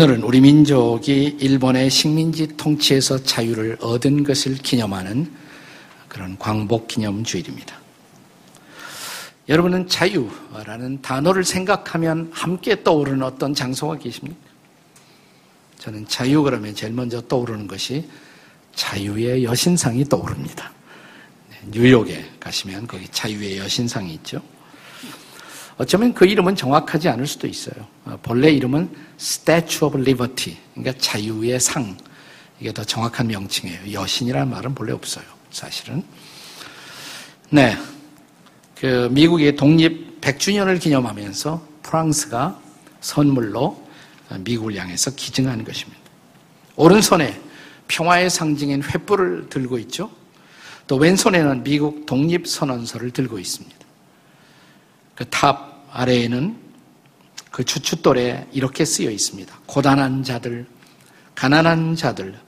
오늘은 우리 민족이 일본의 식민지 통치에서 자유를 얻은 것을 기념하는 그런 광복 기념 주일입니다. 여러분은 자유라는 단어를 생각하면 함께 떠오르는 어떤 장소가 계십니까? 저는 자유 그러면 제일 먼저 떠오르는 것이 자유의 여신상이 떠오릅니다. 네, 뉴욕에 가시면 거기 자유의 여신상이 있죠. 어쩌면 그 이름은 정확하지 않을 수도 있어요. 어, 본래 이름은 Statue of Liberty, 그러니까 자유의 상. 이게 더 정확한 명칭이에요. 여신이라는 말은 본래 없어요. 사실은. 네. 그 미국의 독립 100주년을 기념하면서 프랑스가 선물로 미국을 향해서 기증한 것입니다. 오른손에 평화의 상징인 횃불을 들고 있죠. 또 왼손에는 미국 독립선언서를 들고 있습니다. 그 탑 아래에는 그 주춧돌에 이렇게 쓰여 있습니다. 고단한 자들, 가난한 자들,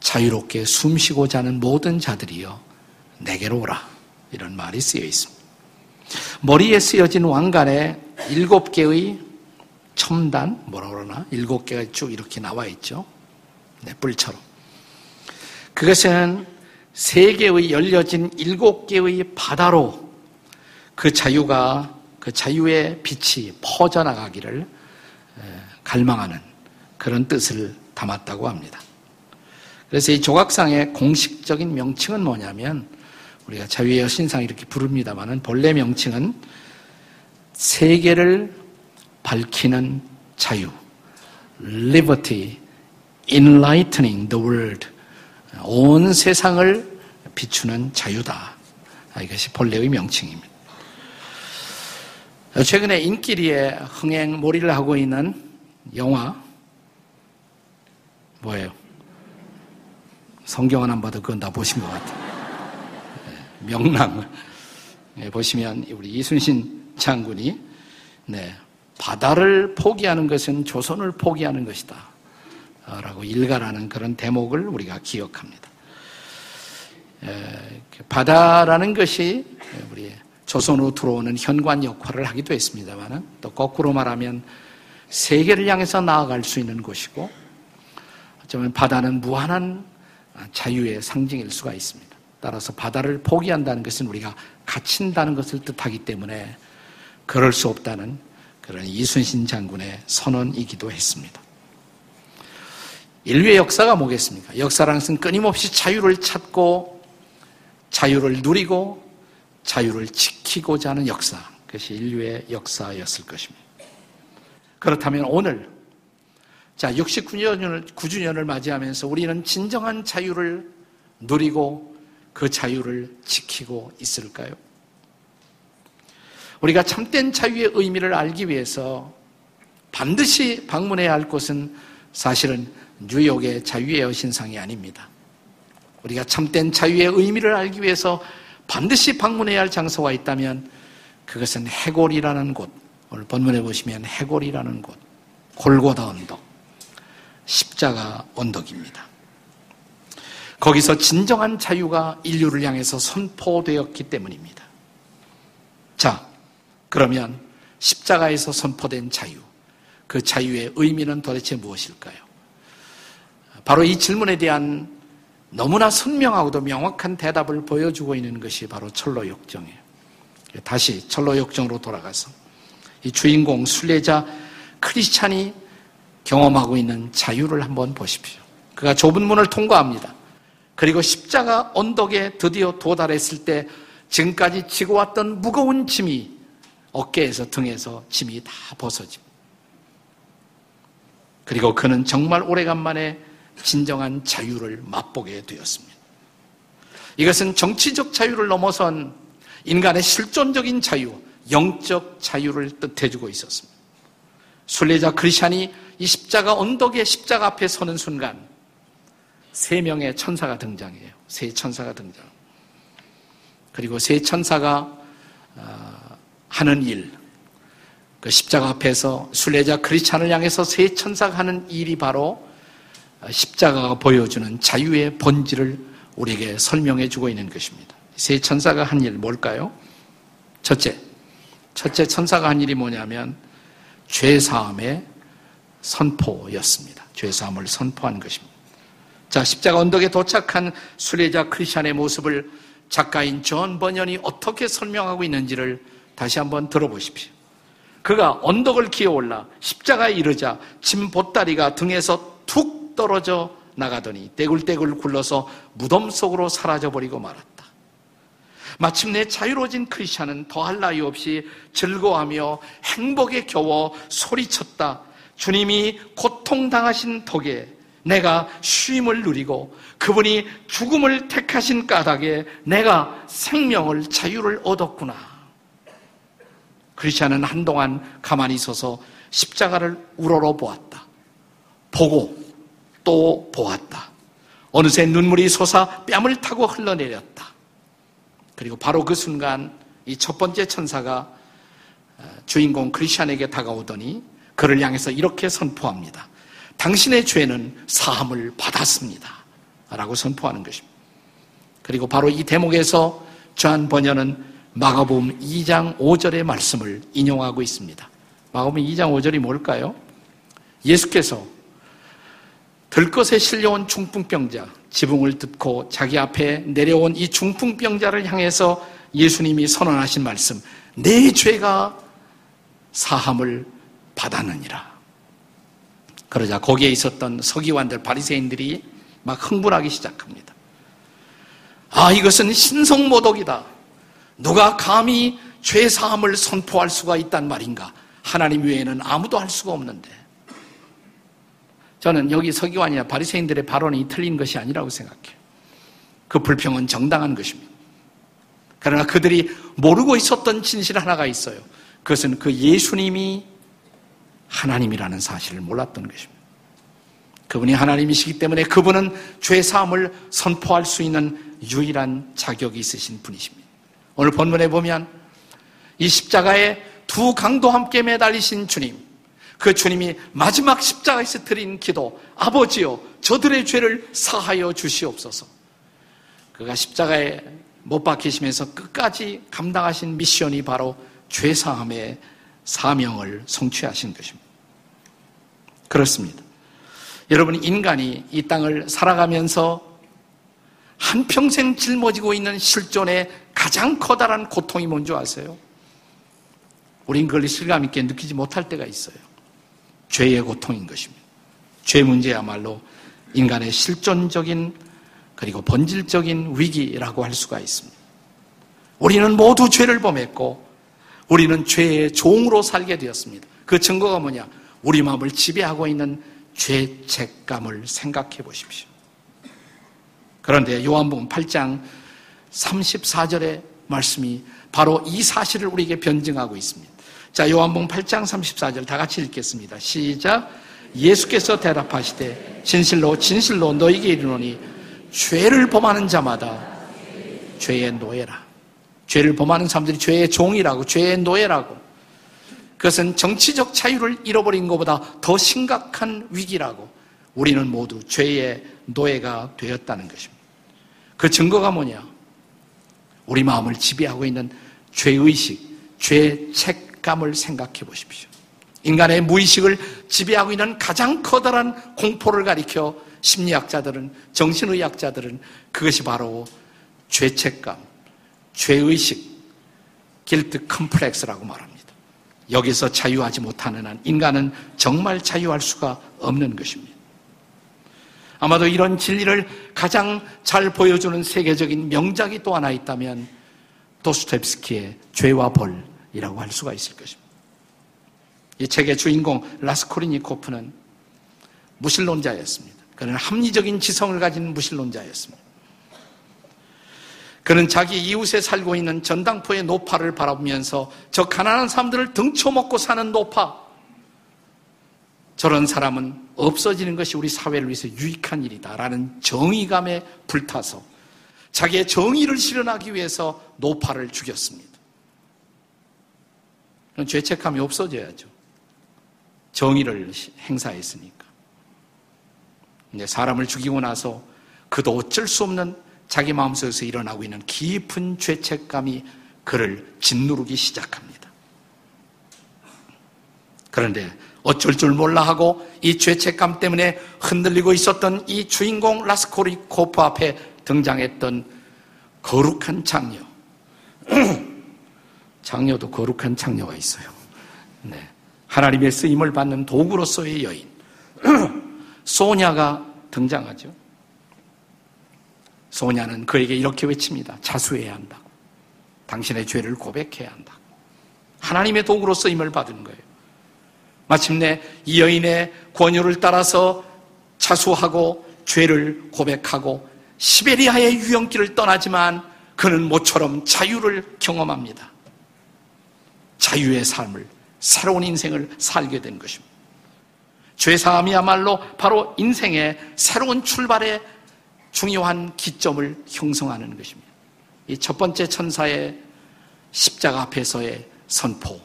자유롭게 숨쉬고 자는 모든 자들이여 내게로 오라. 이런 말이 쓰여 있습니다. 머리에 쓰여진 왕관에 일곱 개의 첨단, 뭐라 그러나, 일곱 개가 쭉 이렇게 나와 있죠. 네, 뿔처럼. 그것은 세계의 열려진 일곱 개의 바다로 그 자유가 그 자유의 빛이 퍼져나가기를 갈망하는 그런 뜻을 담았다고 합니다. 그래서 이 조각상의 공식적인 명칭은 뭐냐면 우리가 자유의 여신상 이렇게 부릅니다만은 본래 명칭은 세계를 밝히는 자유, liberty, enlightening the world, 온 세상을 비추는 자유다. 이것이 본래의 명칭입니다. 최근에 인기리에 흥행 몰이를 하고 있는 영화 뭐예요? 성경은 안 봐도 그건 다 보신 것 같아요. 네, 명랑. 네, 보시면 우리 이순신 장군이 네, 바다를 포기하는 것은 조선을 포기하는 것이다. 라고 일가라는 그런 대목을 우리가 기억합니다. 바다라는 것이 조선으로 들어오는 현관 역할을 하기도 했습니다만 또 거꾸로 말하면 세계를 향해서 나아갈 수 있는 곳이고 어쩌면 바다는 무한한 자유의 상징일 수가 있습니다. 따라서 바다를 포기한다는 것은 우리가 갇힌다는 것을 뜻하기 때문에 그럴 수 없다는 그런 이순신 장군의 선언이기도 했습니다. 인류의 역사가 뭐겠습니까? 역사라는 것은 끊임없이 자유를 찾고 자유를 누리고 자유를 지키고자 하는 역사. 그것이 인류의 역사였을 것입니다. 그렇다면 오늘, 자, 69년을, 9주년을 맞이하면서 우리는 진정한 자유를 누리고 그 자유를 지키고 있을까요? 우리가 참된 자유의 의미를 알기 위해서 반드시 방문해야 할 곳은 사실은 뉴욕의 자유의 여신상이 아닙니다. 우리가 참된 자유의 의미를 알기 위해서 반드시 방문해야 할 장소가 있다면 그것은 해골이라는 곳. 오늘 본문에 보시면 해골이라는 곳. 골고다 언덕. 십자가 언덕입니다. 거기서 진정한 자유가 인류를 향해서 선포되었기 때문입니다. 자, 그러면 십자가에서 선포된 자유. 그 자유의 의미는 도대체 무엇일까요? 바로 이 질문에 대한 너무나 선명하고도 명확한 대답을 보여주고 있는 것이 바로 철로 역정이에요. 다시 철로 역정으로 돌아가서 이 주인공 순례자 크리스찬이 경험하고 있는 자유를 한번 보십시오. 그가 좁은 문을 통과합니다. 그리고 십자가 언덕에 드디어 도달했을 때 지금까지 지고 왔던 무거운 짐이 어깨에서 등에서 짐이 다 벗어집니다. 그리고 그는 정말 오래간만에 진정한 자유를 맛보게 되었습니다. 이것은 정치적 자유를 넘어선 인간의 실존적인 자유, 영적 자유를 뜻해주고 있었습니다. 순례자 크리스찬이 이 십자가 언덕의 십자가 앞에 서는 순간 세 명의 천사가 등장해요. 세 천사가 등장. 그리고 세 천사가 어, 하는 일, 그 십자가 앞에서 순례자 크리스찬을 향해서 세 천사가 하는 일이 바로 십자가가 보여주는 자유의 본질을 우리에게 설명해 주고 있는 것입니다. 세 천사가 한 일 뭘까요? 첫째, 첫째 천사가 한 일이 뭐냐면 죄 사함의 선포였습니다. 죄사함을 선포한 것입니다. 자, 십자가 언덕에 도착한 순례자 크리스찬의 모습을 작가인 존 번연이 어떻게 설명하고 있는지를 다시 한번 들어보십시오. 그가 언덕을 기어 올라 십자가에 이르자 짐 보따리가 등에서 툭 떨어져 나가더니 떼굴떼굴 굴러서 무덤 속으로 사라져버리고 말았다. 마침내 자유로워진 크리스찬은 더할 나위 없이 즐거워하며 행복에 겨워 소리쳤다. 주님이 고통당하신 덕에 내가 쉼을 누리고 그분이 죽음을 택하신 까닭에 내가 생명을 자유를 얻었구나. 크리스찬은 한동안 가만히 서서 십자가를 우러러 보았다. 보고 또 보았다. 어느새 눈물이 솟아 뺨을 타고 흘러내렸다. 그리고 바로 그 순간 이 첫 번째 천사가 어, 주인공 크리스찬에게 다가오더니 그를 향해서 이렇게 선포합니다. 당신의 죄는 사함을 받았습니다. 라고 선포하는 것입니다. 그리고 바로 이 대목에서 주한 번연은 마가복음 2장 5절의 말씀을 인용하고 있습니다. 마가복음 2장 5절이 뭘까요? 예수께서 들것에 실려온 중풍병자, 지붕을 뜯고 자기 앞에 내려온 이 중풍병자를 향해서 예수님이 선언하신 말씀, 내 죄가 사함을 받았느니라. 그러자 거기에 있었던 서기관들, 바리새인들이 막 흥분하기 시작합니다. 아, 이것은 신성모독이다. 누가 감히 죄 사함을 선포할 수가 있단 말인가? 하나님 외에는 아무도 할 수가 없는데. 저는 여기 서기관이나 바리새인들의 발언이 틀린 것이 아니라고 생각해요. 그 불평은 정당한 것입니다. 그러나 그들이 모르고 있었던 진실 하나가 있어요. 그것은 그 예수님이 하나님이라는 사실을 몰랐던 것입니다. 그분이 하나님이시기 때문에 그분은 죄 사함을 선포할 수 있는 유일한 자격이 있으신 분이십니다. 오늘 본문에 보면 이 십자가에 두 강도 함께 매달리신 주님, 그 주님이 마지막 십자가에서 드린 기도, 아버지여, 저들의 죄를 사하여 주시옵소서. 그가 십자가에 못 박히시면서 끝까지 감당하신 미션이 바로 죄사함의 사명을 성취하신 것입니다. 그렇습니다. 여러분, 인간이 이 땅을 살아가면서 한평생 짊어지고 있는 실존의 가장 커다란 고통이 뭔지 아세요? 우린 그걸 실감 있게 느끼지 못할 때가 있어요. 죄의 고통인 것입니다. 죄 문제야말로 인간의 실존적인 그리고 본질적인 위기라고 할 수가 있습니다. 우리는 모두 죄를 범했고 우리는 죄의 종으로 살게 되었습니다. 그 증거가 뭐냐? 우리 마음을 지배하고 있는 죄책감을 생각해 보십시오. 그런데 요한복음 8장 34절의 말씀이 바로 이 사실을 우리에게 변증하고 있습니다. 자, 요한복음 8장 34절 다 같이 읽겠습니다. 시작. 예수께서 대답하시되 진실로 진실로 너에게 이르노니 죄를 범하는 자마다 죄의 노예라. 죄를 범하는 사람들이 죄의 종이라고 죄의 노예라고. 그것은 정치적 자유를 잃어버린 것보다 더 심각한 위기라고. 우리는 모두 죄의 노예가 되었다는 것입니다. 그 증거가 뭐냐? 우리 마음을 지배하고 있는 죄의식, 죄책 감을 생각해 보십시오. 인간의 무의식을 지배하고 있는 가장 커다란 공포를 가리켜 심리학자들은, 정신의학자들은 그것이 바로 죄책감, 죄의식, 길트 컴플렉스라고 말합니다. 여기서 자유하지 못하는 한 인간은 정말 자유할 수가 없는 것입니다. 아마도 이런 진리를 가장 잘 보여주는 세계적인 명작이 또 하나 있다면 도스텝스키의 죄와 벌 이라고 할 수가 있을 것입니다. 이 책의 주인공 라스코리니코프는 무신론자였습니다. 그는 합리적인 지성을 가진 무신론자였습니다. 그는 자기 이웃에 살고 있는 전당포의 노파를 바라보면서 저 가난한 사람들을 등쳐먹고 사는 노파 저런 사람은 없어지는 것이 우리 사회를 위해서 유익한 일이다라는 정의감에 불타서 자기의 정의를 실현하기 위해서 노파를 죽였습니다. 그럼 죄책감이 없어져야죠. 정의를 행사했으니까. 근데 사람을 죽이고 나서 그도 어쩔 수 없는 자기 마음속에서 일어나고 있는 깊은 죄책감이 그를 짓누르기 시작합니다. 그런데 어쩔 줄 몰라 하고 이 죄책감 때문에 흔들리고 있었던 이 주인공 라스코리코프 앞에 등장했던 거룩한 장녀. 장녀도 거룩한 장녀가 있어요. 네. 하나님의 쓰임을 받는 도구로서의 여인. 소냐가 등장하죠. 소냐는 그에게 이렇게 외칩니다. 자수해야 한다고. 당신의 죄를 고백해야 한다고. 하나님의 도구로 쓰임을 받은 거예요. 마침내 이 여인의 권유를 따라서 자수하고 죄를 고백하고 시베리아의 유영길을 떠나지만 그는 모처럼 자유를 경험합니다. 자유의 삶을, 새로운 인생을 살게 된 것입니다. 죄사함이야말로 바로 인생의 새로운 출발의 중요한 기점을 형성하는 것입니다. 이 첫 번째 천사의 십자가 앞에서의 선포,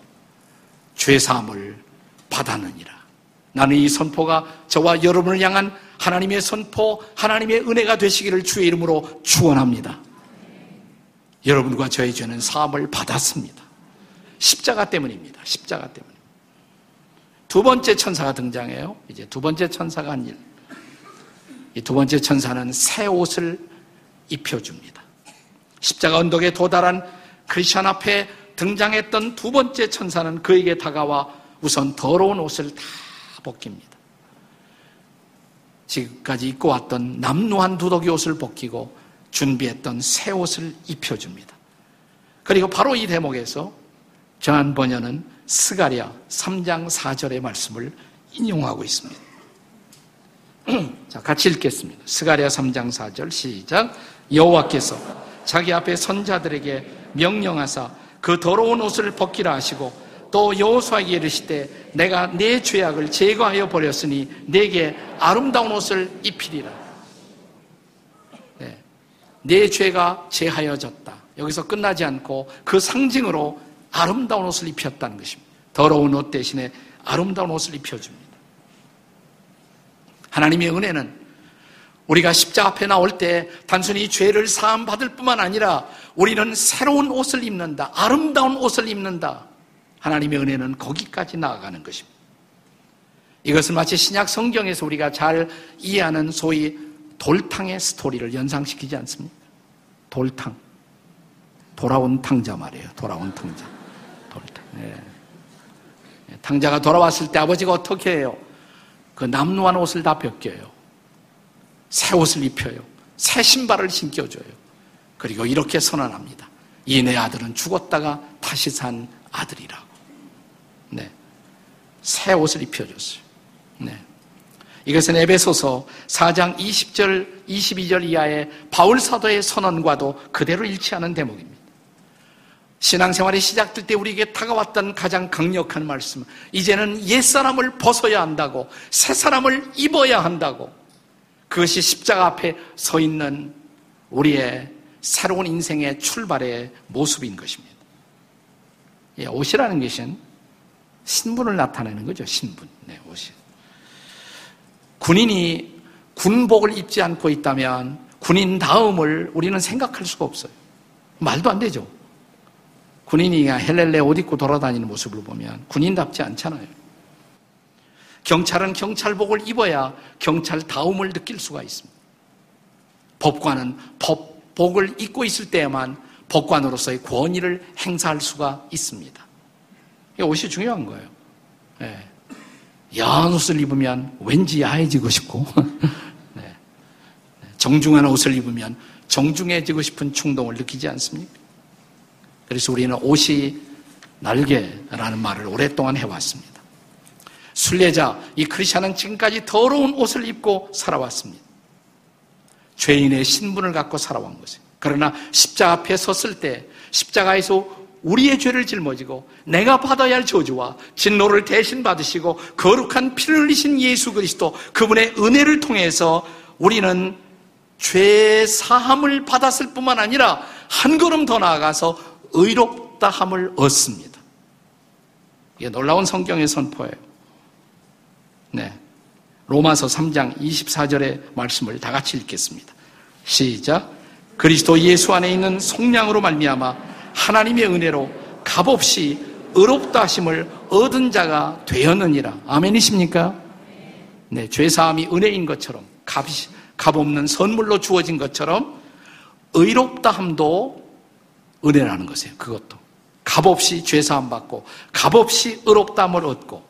죄사함을 받았느니라. 나는 이 선포가 저와 여러분을 향한 하나님의 선포, 하나님의 은혜가 되시기를 주의 이름으로 축원합니다. 여러분과 저의 죄는 사함을 받았습니다. 십자가 때문입니다. 십자가 때문. 두 번째 천사가 등장해요. 이제 두 번째 천사가 한 일. 이 두 번째 천사는 새 옷을 입혀줍니다. 십자가 언덕에 도달한 크리스천 앞에 등장했던 두 번째 천사는 그에게 다가와 우선 더러운 옷을 다 벗깁니다. 지금까지 입고 왔던 남루한 두덕이 옷을 벗기고 준비했던 새 옷을 입혀줍니다. 그리고 바로 이 대목에서 저한 번연은 스가랴 3장 4절의 말씀을 인용하고 있습니다. 자, 같이 읽겠습니다. 스가랴 3장 4절 시작. 여호와께서 자기 앞에 선자들에게 명령하사 그 더러운 옷을 벗기라 하시고 또 여호수아에게 이르시되 내가 내 죄악을 제거하여 버렸으니 내게 아름다운 옷을 입히리라. 네. 내 죄가 제하여졌다. 여기서 끝나지 않고 그 상징으로 아름다운 옷을 입혔다는 것입니다. 더러운 옷 대신에 아름다운 옷을 입혀줍니다. 하나님의 은혜는 우리가 십자 앞에 나올 때 단순히 죄를 사함 받을 뿐만 아니라 우리는 새로운 옷을 입는다. 아름다운 옷을 입는다. 하나님의 은혜는 거기까지 나아가는 것입니다. 이것을 마치 신약 성경에서 우리가 잘 이해하는 소위 돌탕의 스토리를 연상시키지 않습니까? 돌탕. 돌아온 탕자 말이에요. 돌아온 탕자. 돌탕. 네. 탕자가 돌아왔을 때 아버지가 어떻게 해요? 그 남루한 옷을 다 벗겨요. 새 옷을 입혀요. 새 신발을 신겨줘요. 그리고 이렇게 선언합니다. 이 내 아들은 죽었다가 다시 산 아들이라고. 네. 새 옷을 입혀줬어요. 네. 이것은 에베소서 4장 20절, 22절 이하의 바울 사도의 선언과도 그대로 일치하는 대목입니다. 신앙생활이 시작될 때 우리에게 다가왔던 가장 강력한 말씀. 이제는 옛사람을 벗어야 한다고, 새 사람을 입어야 한다고. 그것이 십자가 앞에 서 있는 우리의 새로운 인생의 출발의 모습인 것입니다. 예, 옷이라는 것은 신분을 나타내는 거죠. 신분. 네, 옷이. 군인이 군복을 입지 않고 있다면 군인 다음을 우리는 생각할 수가 없어요. 말도 안 되죠. 군인이 헬렐레 옷 입고 돌아다니는 모습을 보면 군인답지 않잖아요. 경찰은 경찰복을 입어야 경찰 다움을 느낄 수가 있습니다. 법관은 법복을 입고 있을 때에만 법관으로서의 권위를 행사할 수가 있습니다. 옷이 중요한 거예요. 네. 야한 옷을 입으면 왠지 야해지고 싶고, 네. 정중한 옷을 입으면 정중해지고 싶은 충동을 느끼지 않습니까? 그래서 우리는 옷이 날개라는 말을 오랫동안 해왔습니다. 순례자, 이 크리스천은 지금까지 더러운 옷을 입고 살아왔습니다. 죄인의 신분을 갖고 살아온 것이에요. 그러나 십자 앞에 섰을 때 십자가에서 우리의 죄를 짊어지고 내가 받아야 할 저주와 진노를 대신 받으시고 거룩한 피를 흘리신 예수 그리스도 그분의 은혜를 통해서 우리는 죄 사함을 받았을 뿐만 아니라 한 걸음 더 나아가서 의롭다함을 얻습니다. 이게 놀라운 성경의 선포예요. 네. 로마서 3장 24절의 말씀을 다 같이 읽겠습니다. 시작. 그리스도 예수 안에 있는 속량으로 말미암아 하나님의 은혜로 값없이 의롭다 하심을 얻은 자가 되었느니라. 아멘이십니까? 네, 죄 사함이 은혜인 것처럼 값, 값 없는 선물로 주어진 것처럼 의롭다 함도 은혜라는 것이에요. 그것도. 값없이 죄사함 받고 값없이 의롭다함을 얻고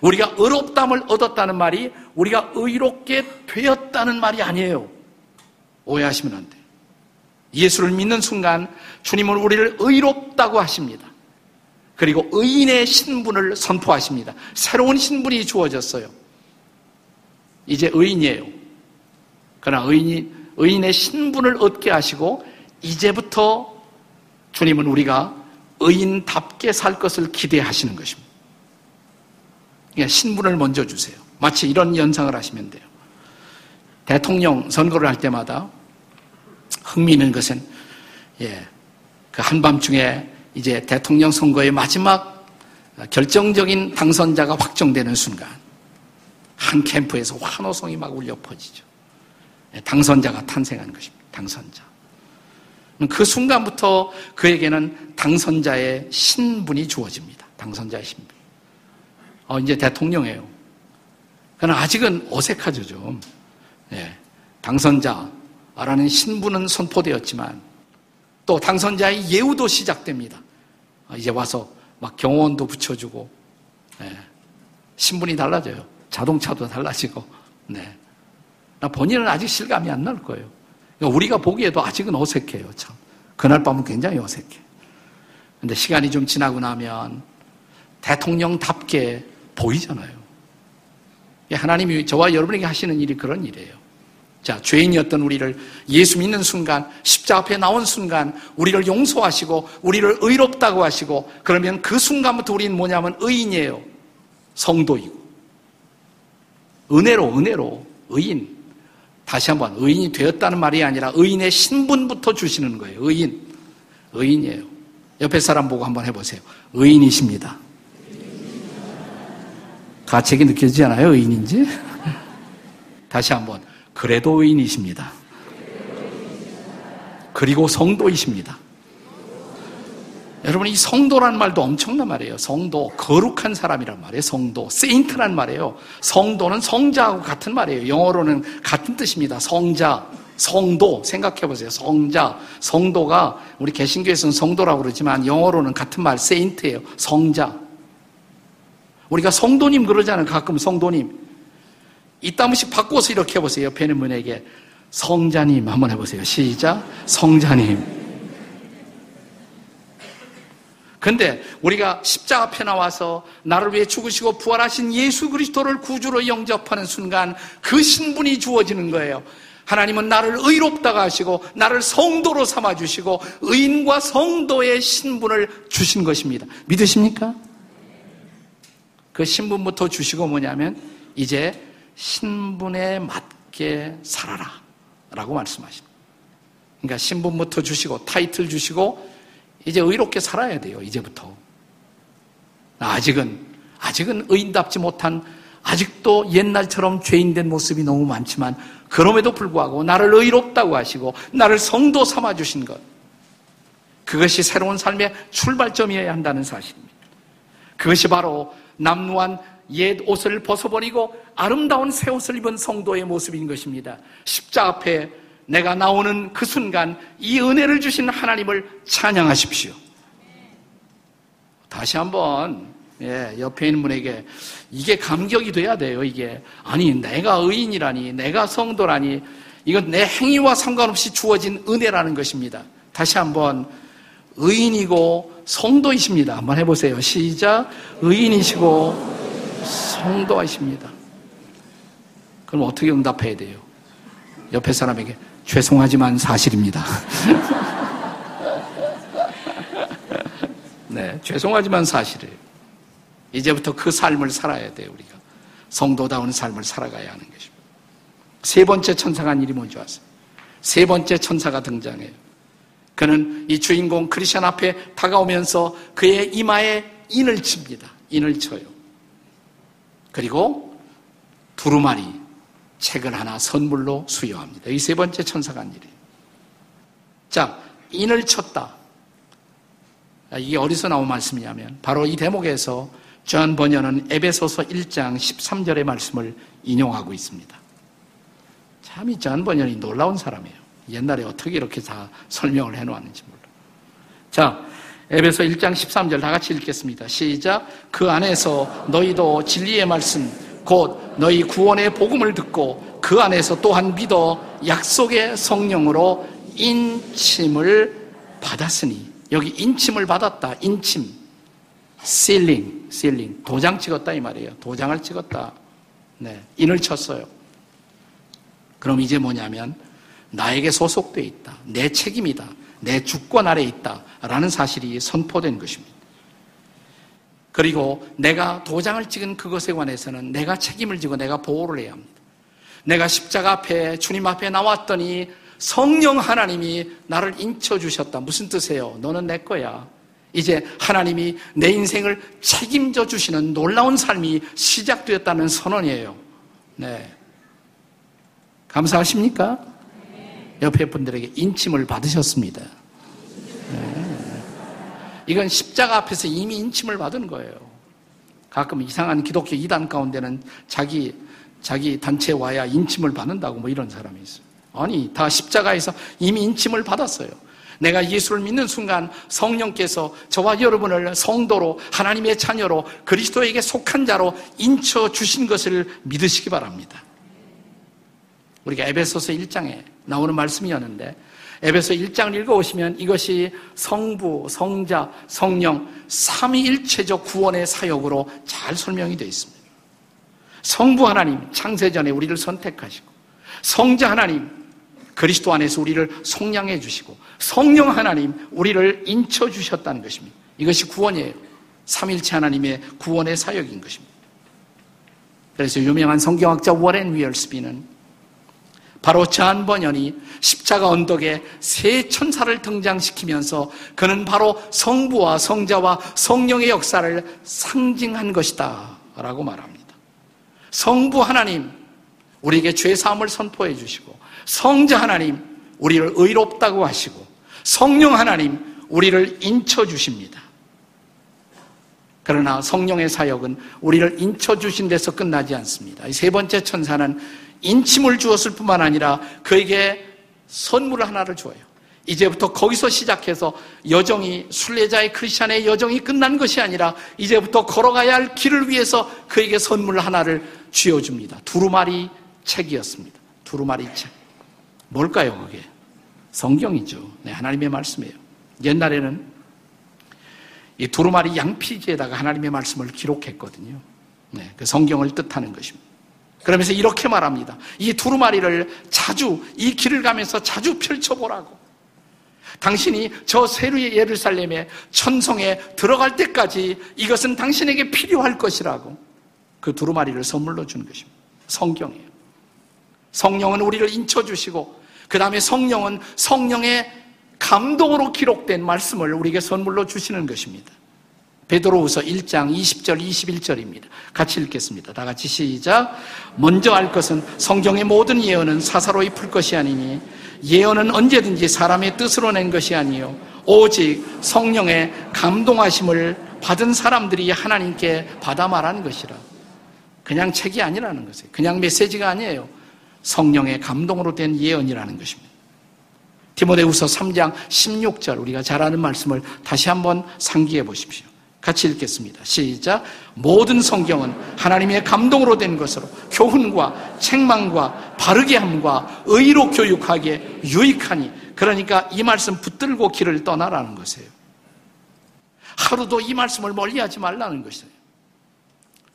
우리가 의롭다함을 얻었다는 말이 우리가 의롭게 되었다는 말이 아니에요. 오해하시면 안 돼요. 예수를 믿는 순간 주님은 우리를 의롭다고 하십니다. 그리고 의인의 신분을 선포하십니다. 새로운 신분이 주어졌어요. 이제 의인이에요. 그러나 의인이, 의인의 신분을 얻게 하시고 이제부터 주님은 우리가 의인답게 살 것을 기대하시는 것입니다. 그러니까 신분을 먼저 주세요. 마치 이런 연상을 하시면 돼요. 대통령 선거를 할 때마다 흥미있는 것은 예, 그 한밤중에 이제 대통령 선거의 마지막 결정적인 당선자가 확정되는 순간 한 캠프에서 환호성이 막 울려 퍼지죠. 예, 당선자가 탄생한 것입니다. 당선자. 그 순간부터 그에게는 당선자의 신분이 주어집니다. 당선자의 신분. 어, 이제 대통령이에요. 그러나 아직은 어색하죠, 좀. 예, 당선자라는 신분은 선포되었지만 또 당선자의 예우도 시작됩니다. 어, 이제 와서 막 경호원도 붙여주고, 예, 신분이 달라져요. 자동차도 달라지고, 네. 본인은 아직 실감이 안 날 거예요. 그러니까 우리가 보기에도 아직은 어색해요, 참. 그날 밤은 굉장히 어색해. 근데 시간이 좀 지나고 나면 대통령답게 보이잖아요. 하나님이 저와 여러분에게 하시는 일이 그런 일이에요. 자, 죄인이었던 우리를 예수 믿는 순간, 십자 앞에 나온 순간, 우리를 용서하시고, 우리를 의롭다고 하시고, 그러면 그 순간부터 우리는 뭐냐면 의인이에요. 성도이고. 은혜로, 은혜로, 의인. 다시 한번 의인이 되었다는 말이 아니라 의인의 신분부터 주시는 거예요. 의인. 의인이에요. 옆에 사람 보고 한번 해보세요. 의인이십니다. 가책이 느껴지지 않아요? 의인인지? 다시 한번. 그래도 의인이십니다. 그리고 성도이십니다. 여러분 이 성도란 말도 엄청난 말이에요. 성도, 거룩한 사람이란 말이에요. 성도, 세인트란 말이에요. 성도는 성자하고 같은 말이에요. 영어로는 같은 뜻입니다. 성자, 성도 생각해 보세요. 성자, 성도가 우리 개신교에서는 성도라고 그러지만 영어로는 같은 말 세인트예요. 성자. 우리가 성도님 그러잖아요. 가끔 성도님. 이따 한씩 바꿔서 이렇게 해보세요. 옆에 있는 분에게 성자님 한번 해보세요. 시작. 성자님. 근데 우리가 십자 앞에 나와서 나를 위해 죽으시고 부활하신 예수 그리스도를 구주로 영접하는 순간 그 신분이 주어지는 거예요. 하나님은 나를 의롭다가 하시고 나를 성도로 삼아 주시고 의인과 성도의 신분을 주신 것입니다. 믿으십니까? 그 신분부터 주시고 뭐냐면 이제 신분에 맞게 살아라 라고 말씀하십니다. 그러니까 신분부터 주시고 타이틀 주시고 이제 의롭게 살아야 돼요. 이제부터. 아직은 아직은 의인답지 못한 아직도 옛날처럼 죄인된 모습이 너무 많지만 그럼에도 불구하고 나를 의롭다고 하시고 나를 성도 삼아 주신 것. 그것이 새로운 삶의 출발점이어야 한다는 사실입니다. 그것이 바로 남루한 옛 옷을 벗어버리고 아름다운 새 옷을 입은 성도의 모습인 것입니다. 십자 앞에 내가 나오는 그 순간 이 은혜를 주신 하나님을 찬양하십시오. 다시 한번 예, 옆에 있는 분에게 이게 감격이 돼야 돼요. 이게 아니 내가 의인이라니 내가 성도라니 이건 내 행위와 상관없이 주어진 은혜라는 것입니다. 다시 한번 의인이고 성도이십니다. 한번 해보세요. 시작. 의인이시고 성도이십니다. 그럼 어떻게 응답해야 돼요? 옆에 사람에게 죄송하지만 사실입니다. 네, 죄송하지만 사실이에요. 이제부터 그 삶을 살아야 돼요, 우리가. 성도다운 삶을 살아가야 하는 것입니다. 세 번째 천사가 한 일이 뭔지 아세요? 세 번째 천사가 등장해요. 그는 이 주인공 크리스천 앞에 다가오면서 그의 이마에 인을 칩니다. 인을 쳐요. 그리고 두루마리 책을 하나 선물로 수여합니다. 이 세 번째 천사가 한 일이에요. 자, 인을 쳤다. 이게 어디서 나온 말씀이냐면 바로 이 대목에서 존 번연은 에베소서 1장 13절의 말씀을 인용하고 있습니다. 참이 존 번연이 놀라운 사람이에요. 옛날에 어떻게 이렇게 다 설명을 해놓았는지 몰라. 자, 에베소 1장 13절 다 같이 읽겠습니다. 시작. 그 안에서 너희도 진리의 말씀, 곧 너희 구원의 복음을 듣고 그 안에서 또한 믿어 약속의 성령으로 인침을 받았으니 여기 인침을 받았다. 인침. 실링, 실링. 도장 찍었다 이 말이에요. 도장을 찍었다. 네. 인을 쳤어요. 그럼 이제 뭐냐면 나에게 소속돼 있다. 내 책임이다. 내 주권 아래 있다. 라는 사실이 선포된 것입니다. 그리고 내가 도장을 찍은 그것에 관해서는 내가 책임을 지고 내가 보호를 해야 합니다. 내가 십자가 앞에 주님 앞에 나왔더니 성령 하나님이 나를 인쳐 주셨다. 무슨 뜻이에요? 너는 내 거야. 이제 하나님이 내 인생을 책임져 주시는 놀라운 삶이 시작되었다는 선언이에요. 네. 감사하십니까? 옆에 분들에게 인침을 받으셨습니다. 네. 이건 십자가 앞에서 이미 인침을 받은 거예요. 가끔 이상한 기독교 이단 가운데는 자기 자기 단체 와야 인침을 받는다고 뭐 이런 사람이 있어요. 아니, 다 십자가에서 이미 인침을 받았어요. 내가 예수를 믿는 순간 성령께서 저와 여러분을 성도로 하나님의 자녀로 그리스도에게 속한 자로 인쳐 주신 것을 믿으시기 바랍니다. 우리가 에베소서 1장에 나오는 말씀이었는데 에베소 1장을 읽어오시면 이것이 성부, 성자, 성령 삼위일체적 구원의 사역으로 잘 설명이 되어 있습니다. 성부 하나님 창세전에 우리를 선택하시고 성자 하나님 그리스도 안에서 우리를 속량해 주시고 성령 하나님 우리를 인쳐 주셨다는 것입니다. 이것이 구원이에요. 삼일체 하나님의 구원의 사역인 것입니다. 그래서 유명한 성경학자 워렌 위얼스비는 바로 저한 번연이 십자가 언덕에 세 천사를 등장시키면서 그는 바로 성부와 성자와 성령의 역사를 상징한 것이다 라고 말합니다. 성부 하나님, 우리에게 죄 사함을 선포해 주시고, 성자 하나님, 우리를 의롭다고 하시고, 성령 하나님, 우리를 인쳐 주십니다. 그러나 성령의 사역은 우리를 인쳐 주신 데서 끝나지 않습니다. 세 번째 천사는 인침을 주었을 뿐만 아니라 그에게 선물 하나를 줘요. 이제부터 거기서 시작해서 여정이 순례자의 크리스천의 여정이 끝난 것이 아니라 이제부터 걸어가야 할 길을 위해서 그에게 선물 하나를 쥐어 줍니다. 두루마리 책이었습니다. 두루마리 책. 뭘까요, 그게? 성경이죠. 네, 하나님의 말씀이에요. 옛날에는 이 두루마리 양피지에다가 하나님의 말씀을 기록했거든요. 네, 그 성경을 뜻하는 것입니다. 그러면서 이렇게 말합니다. 이 두루마리를 자주, 이 길을 가면서 자주 펼쳐보라고. 당신이 저 세루의 예루살렘의 천성에 들어갈 때까지 이것은 당신에게 필요할 것이라고 그 두루마리를 선물로 주는 것입니다. 성경이에요. 성령은 우리를 인쳐주시고 그 다음에 성령은 성령의 감동으로 기록된 말씀을 우리에게 선물로 주시는 것입니다. 베드로후서 1장 20절 21절입니다. 같이 읽겠습니다. 다 같이 시작. 먼저 알 것은 성경의 모든 예언은 사사로이 풀 것이 아니니 예언은 언제든지 사람의 뜻으로 낸 것이 아니요 오직 성령의 감동하심을 받은 사람들이 하나님께 받아 말하는 것이라. 그냥 책이 아니라는 것이에요. 그냥 메시지가 아니에요. 성령의 감동으로 된 예언이라는 것입니다. 디모데후서 3장 16절 우리가 잘 아는 말씀을 다시 한번 상기해 보십시오. 같이 읽겠습니다. 시작. 모든 성경은 하나님의 감동으로 된 것으로 교훈과 책망과 바르게 함과 의로 교육하기에 유익하니 그러니까 이 말씀 붙들고 길을 떠나라는 것이에요. 하루도 이 말씀을 멀리하지 말라는 것이에요.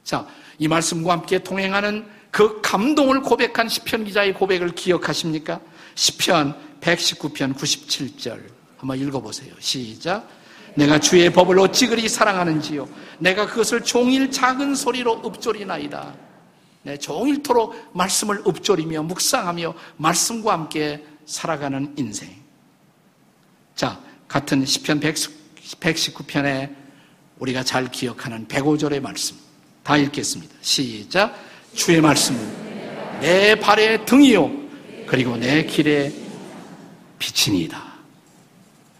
자, 이 말씀과 함께 동행하는 그 감동을 고백한 시편 기자의 고백을 기억하십니까? 시편 119편 97절 한번 읽어보세요. 시작. 내가 주의 법을 어찌 그리 사랑하는지요. 내가 그것을 종일 작은 소리로 읊조리나이다. 네, 종일토록 말씀을 읊조리며 묵상하며 말씀과 함께 살아가는 인생. 자, 같은 시편 119편에 우리가 잘 기억하는 105절의 말씀. 다 읽겠습니다. 시작. 주의 말씀은 내 발의 등이요. 그리고 내 길의 빛이니이다.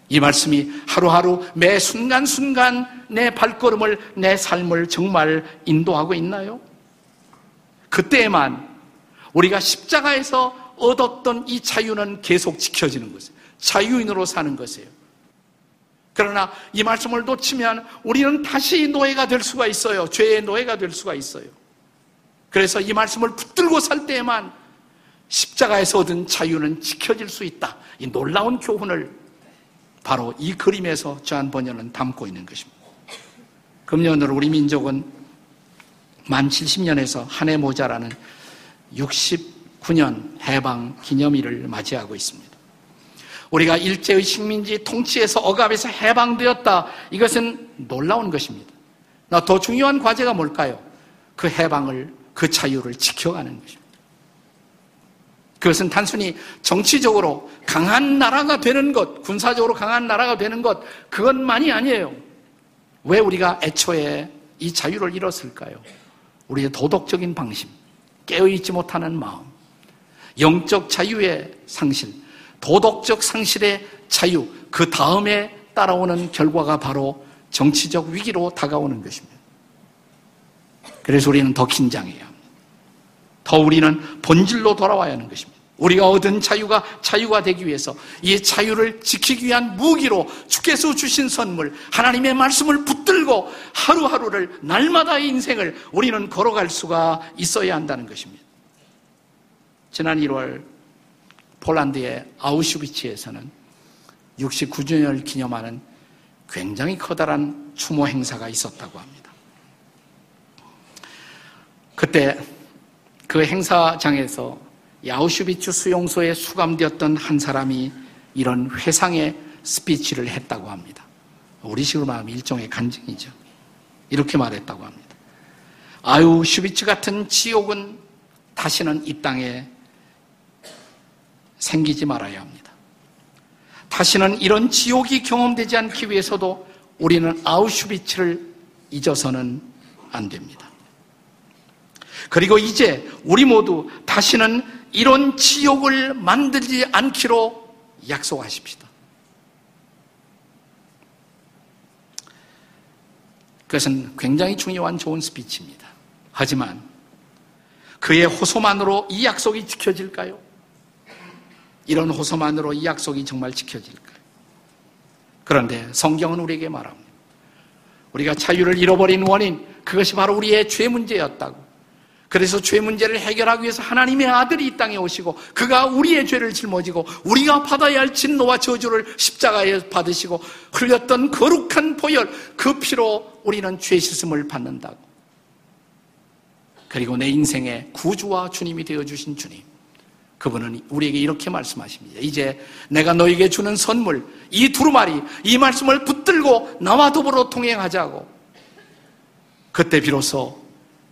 이 말씀이 하루하루 매 순간순간 내 발걸음을, 내 삶을 정말 인도하고 있나요? 그때에만 우리가 십자가에서 얻었던 이 자유는 계속 지켜지는 것이에요. 자유인으로 사는 것이에요. 그러나 이 말씀을 놓치면 우리는 다시 노예가 될 수가 있어요. 죄의 노예가 될 수가 있어요. 그래서 이 말씀을 붙들고 살 때에만 십자가에서 얻은 자유는 지켜질 수 있다. 이 놀라운 교훈을 바로 이 그림에서 저한 번연은 담고 있는 것입니다. 금년으로 우리 민족은 만 70년에서 한 해 모자라는 69년 해방 기념일을 맞이하고 있습니다. 우리가 일제의 식민지 통치에서 억압에서 해방되었다. 이것은 놀라운 것입니다. 더 중요한 과제가 뭘까요? 그 해방을, 그 자유를 지켜가는 것입니다. 그것은 단순히 정치적으로 강한 나라가 되는 것, 군사적으로 강한 나라가 되는 것, 그것만이 아니에요. 왜 우리가 애초에 이 자유를 잃었을까요? 우리의 도덕적인 방심, 깨어있지 못하는 마음, 영적 자유의 상실, 도덕적 상실의 자유, 그 다음에 따라오는 결과가 바로 정치적 위기로 다가오는 것입니다. 그래서 우리는 더 긴장해야 합니다. 더 우리는 본질로 돌아와야 하는 것입니다. 우리가 얻은 자유가 자유가 되기 위해서 이 자유를 지키기 위한 무기로 주께서 주신 선물, 하나님의 말씀을 붙들고 하루하루를 날마다의 인생을 우리는 걸어갈 수가 있어야 한다는 것입니다. 지난 1월 폴란드의 아우슈비츠에서는 69주년을 기념하는 굉장히 커다란 추모 행사가 있었다고 합니다. 그때 그 행사장에서 아우슈비츠 수용소에 수감되었던 한 사람이 이런 회상의 스피치를 했다고 합니다. 우리식으로 말하면 일종의 간증이죠. 이렇게 말했다고 합니다. 아우슈비츠 같은 지옥은 다시는 이 땅에 생기지 말아야 합니다. 다시는 이런 지옥이 경험되지 않기 위해서도 우리는 아우슈비츠를 잊어서는 안 됩니다. 그리고 이제 우리 모두 다시는 이런 지옥을 만들지 않기로 약속하십시다. 그것은 굉장히 중요한 좋은 스피치입니다. 하지만 그의 호소만으로 이 약속이 지켜질까요? 이런 호소만으로 이 약속이 정말 지켜질까요? 그런데 성경은 우리에게 말합니다. 우리가 자유를 잃어버린 원인, 그것이 바로 우리의 죄 문제였다고. 그래서 죄 문제를 해결하기 위해서 하나님의 아들이 이 땅에 오시고 그가 우리의 죄를 짊어지고 우리가 받아야 할 진노와 저주를 십자가에 받으시고 흘렸던 거룩한 보혈 그 피로 우리는 죄 씻음을 받는다고. 그리고 내 인생의 구주와 주님이 되어 주신 주님. 그분은 우리에게 이렇게 말씀하십니다. 이제 내가 너에게 주는 선물, 이 두루마리, 이 말씀을 붙들고 나와 더불어 통행하자고. 그때 비로소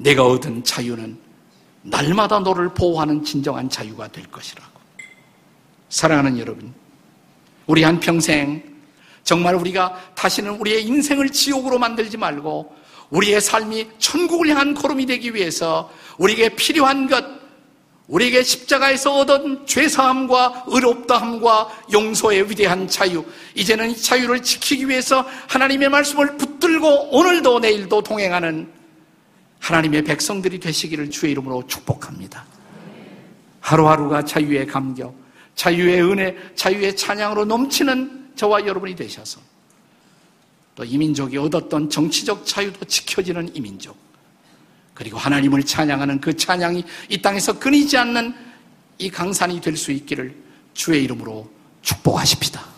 내가 얻은 자유는 날마다 너를 보호하는 진정한 자유가 될 것이라고. 사랑하는 여러분, 우리 한평생 정말 우리가 다시는 우리의 인생을 지옥으로 만들지 말고 우리의 삶이 천국을 향한 걸음이 되기 위해서 우리에게 필요한 것, 우리에게 십자가에서 얻은 죄사함과 의롭다함과 용서의 위대한 자유, 이제는 이 자유를 지키기 위해서 하나님의 말씀을 붙들고 오늘도 내일도 동행하는 하나님의 백성들이 되시기를 주의 이름으로 축복합니다. 하루하루가 자유의 감격, 자유의 은혜, 자유의 찬양으로 넘치는 저와 여러분이 되셔서 또 이민족이 얻었던 정치적 자유도 지켜지는 이민족, 그리고 하나님을 찬양하는 그 찬양이 이 땅에서 끊이지 않는 이 강산이 될 수 있기를 주의 이름으로 축복하십니다.